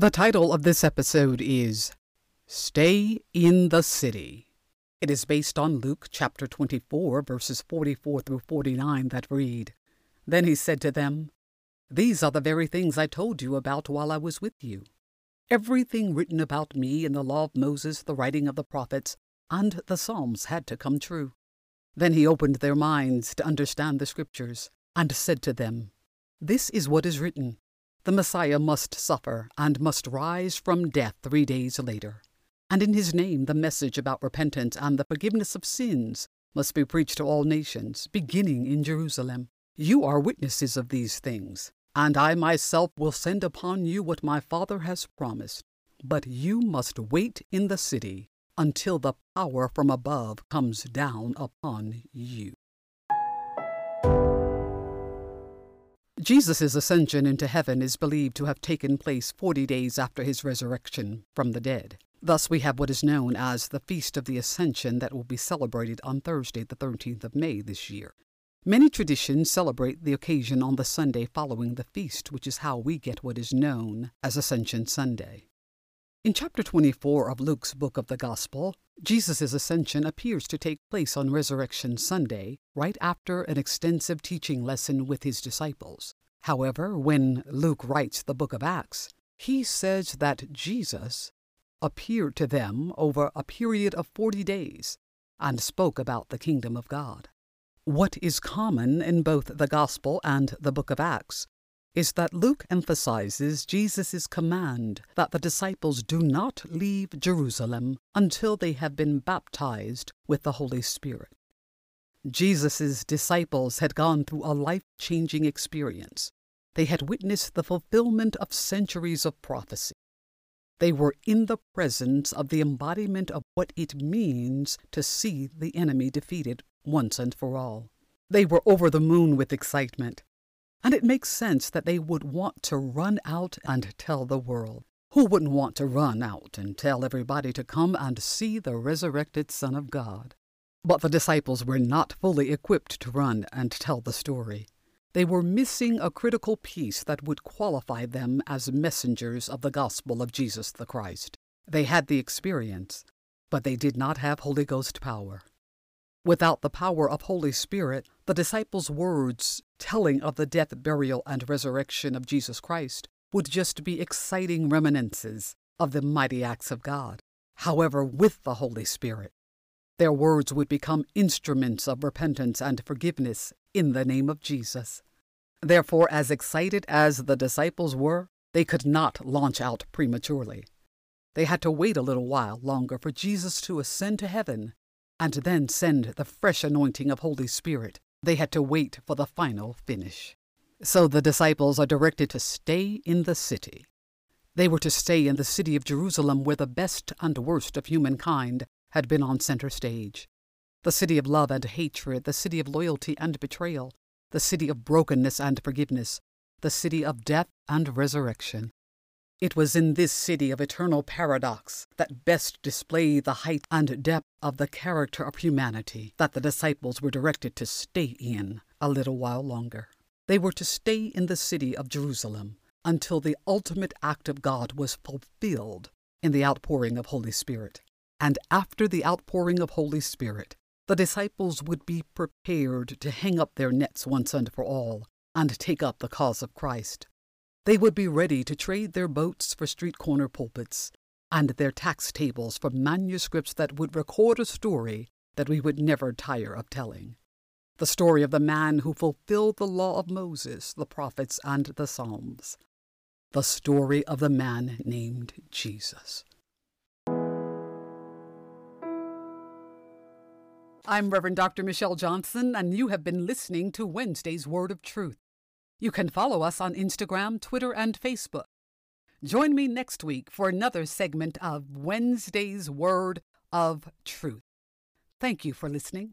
The title of this episode is Stay in the City. It is based on Luke chapter 24, verses 44 through 49 that read Then he said to them, These are the very things I told you about while I was with you. Everything written about me in the law of Moses, the writing of the prophets, and the Psalms had to come true. Then he opened their minds to understand the Scriptures, and said to them, This is what is written The Messiah must suffer, and must rise from death three days later. And in his name the message about repentance and the forgiveness of sins must be preached to all nations, beginning in Jerusalem. You are witnesses of these things. And I myself will send upon you what my Father has promised. But you must wait in the city until the power from above comes down upon you. Jesus' ascension into heaven is believed to have taken place forty days after his resurrection from the dead. Thus, we have what is known as the Feast of the Ascension that will be celebrated on Thursday, the 13th of May this year. Many traditions celebrate the occasion on the Sunday following the feast, which is how we get what is known as Ascension Sunday. In chapter 24 of Luke's book of the Gospel, Jesus' ascension appears to take place on Resurrection Sunday, right after an extensive teaching lesson with his disciples. However, when Luke writes the book of Acts, he says that Jesus appeared to them over a period of forty days and spoke about the kingdom of God. What is common in both the Gospel and the book of Acts is that Luke emphasizes Jesus' command that the disciples do not leave Jerusalem until they have been baptized with the Holy Spirit. Jesus' disciples had gone through a life changing experience. They had witnessed the fulfillment of centuries of prophecy. They were in the presence of the embodiment of what it means to see the enemy defeated once and for all. They were over the moon with excitement, and it makes sense that they would want to run out and tell the world. Who wouldn't want to run out and tell everybody to come and see the resurrected Son of God? But the disciples were not fully equipped to run and tell the story. They were missing a critical piece that would qualify them as messengers of the gospel of Jesus the Christ. They had the experience, but they did not have Holy Ghost power. Without the power of Holy Spirit, the disciples' words telling of the death, burial, and resurrection of Jesus Christ would just be exciting reminiscences of the mighty acts of God. However, with the Holy Spirit, their words would become instruments of repentance and forgiveness in the name of Jesus. Therefore, as excited as the disciples were, they could not launch out prematurely. They had to wait a little while longer for Jesus to ascend to heaven and then send the fresh anointing of Holy Spirit. They had to wait for the final finish. So the disciples are directed to stay in the city. They were to stay in the city of Jerusalem where the best and worst of humankind had been on center stage the city of love and hatred, the city of loyalty and betrayal, the city of brokenness and forgiveness, the city of death and resurrection. It was in this city of eternal paradox that best displayed the height and depth of the character of humanity that the disciples were directed to stay in a little while longer. They were to stay in the city of Jerusalem until the ultimate act of God was fulfilled in the outpouring of Holy Spirit. And after the outpouring of Holy Spirit, the disciples would be prepared to hang up their nets once and for all and take up the cause of Christ. They would be ready to trade their boats for street corner pulpits and their tax tables for manuscripts that would record a story that we would never tire of telling. The story of the man who fulfilled the law of Moses, the prophets, and the Psalms. The story of the man named Jesus. I'm Reverend Dr. Michelle Johnson, and you have been listening to Wednesday's Word of Truth. You can follow us on Instagram, Twitter, and Facebook. Join me next week for another segment of Wednesday's Word of Truth. Thank you for listening.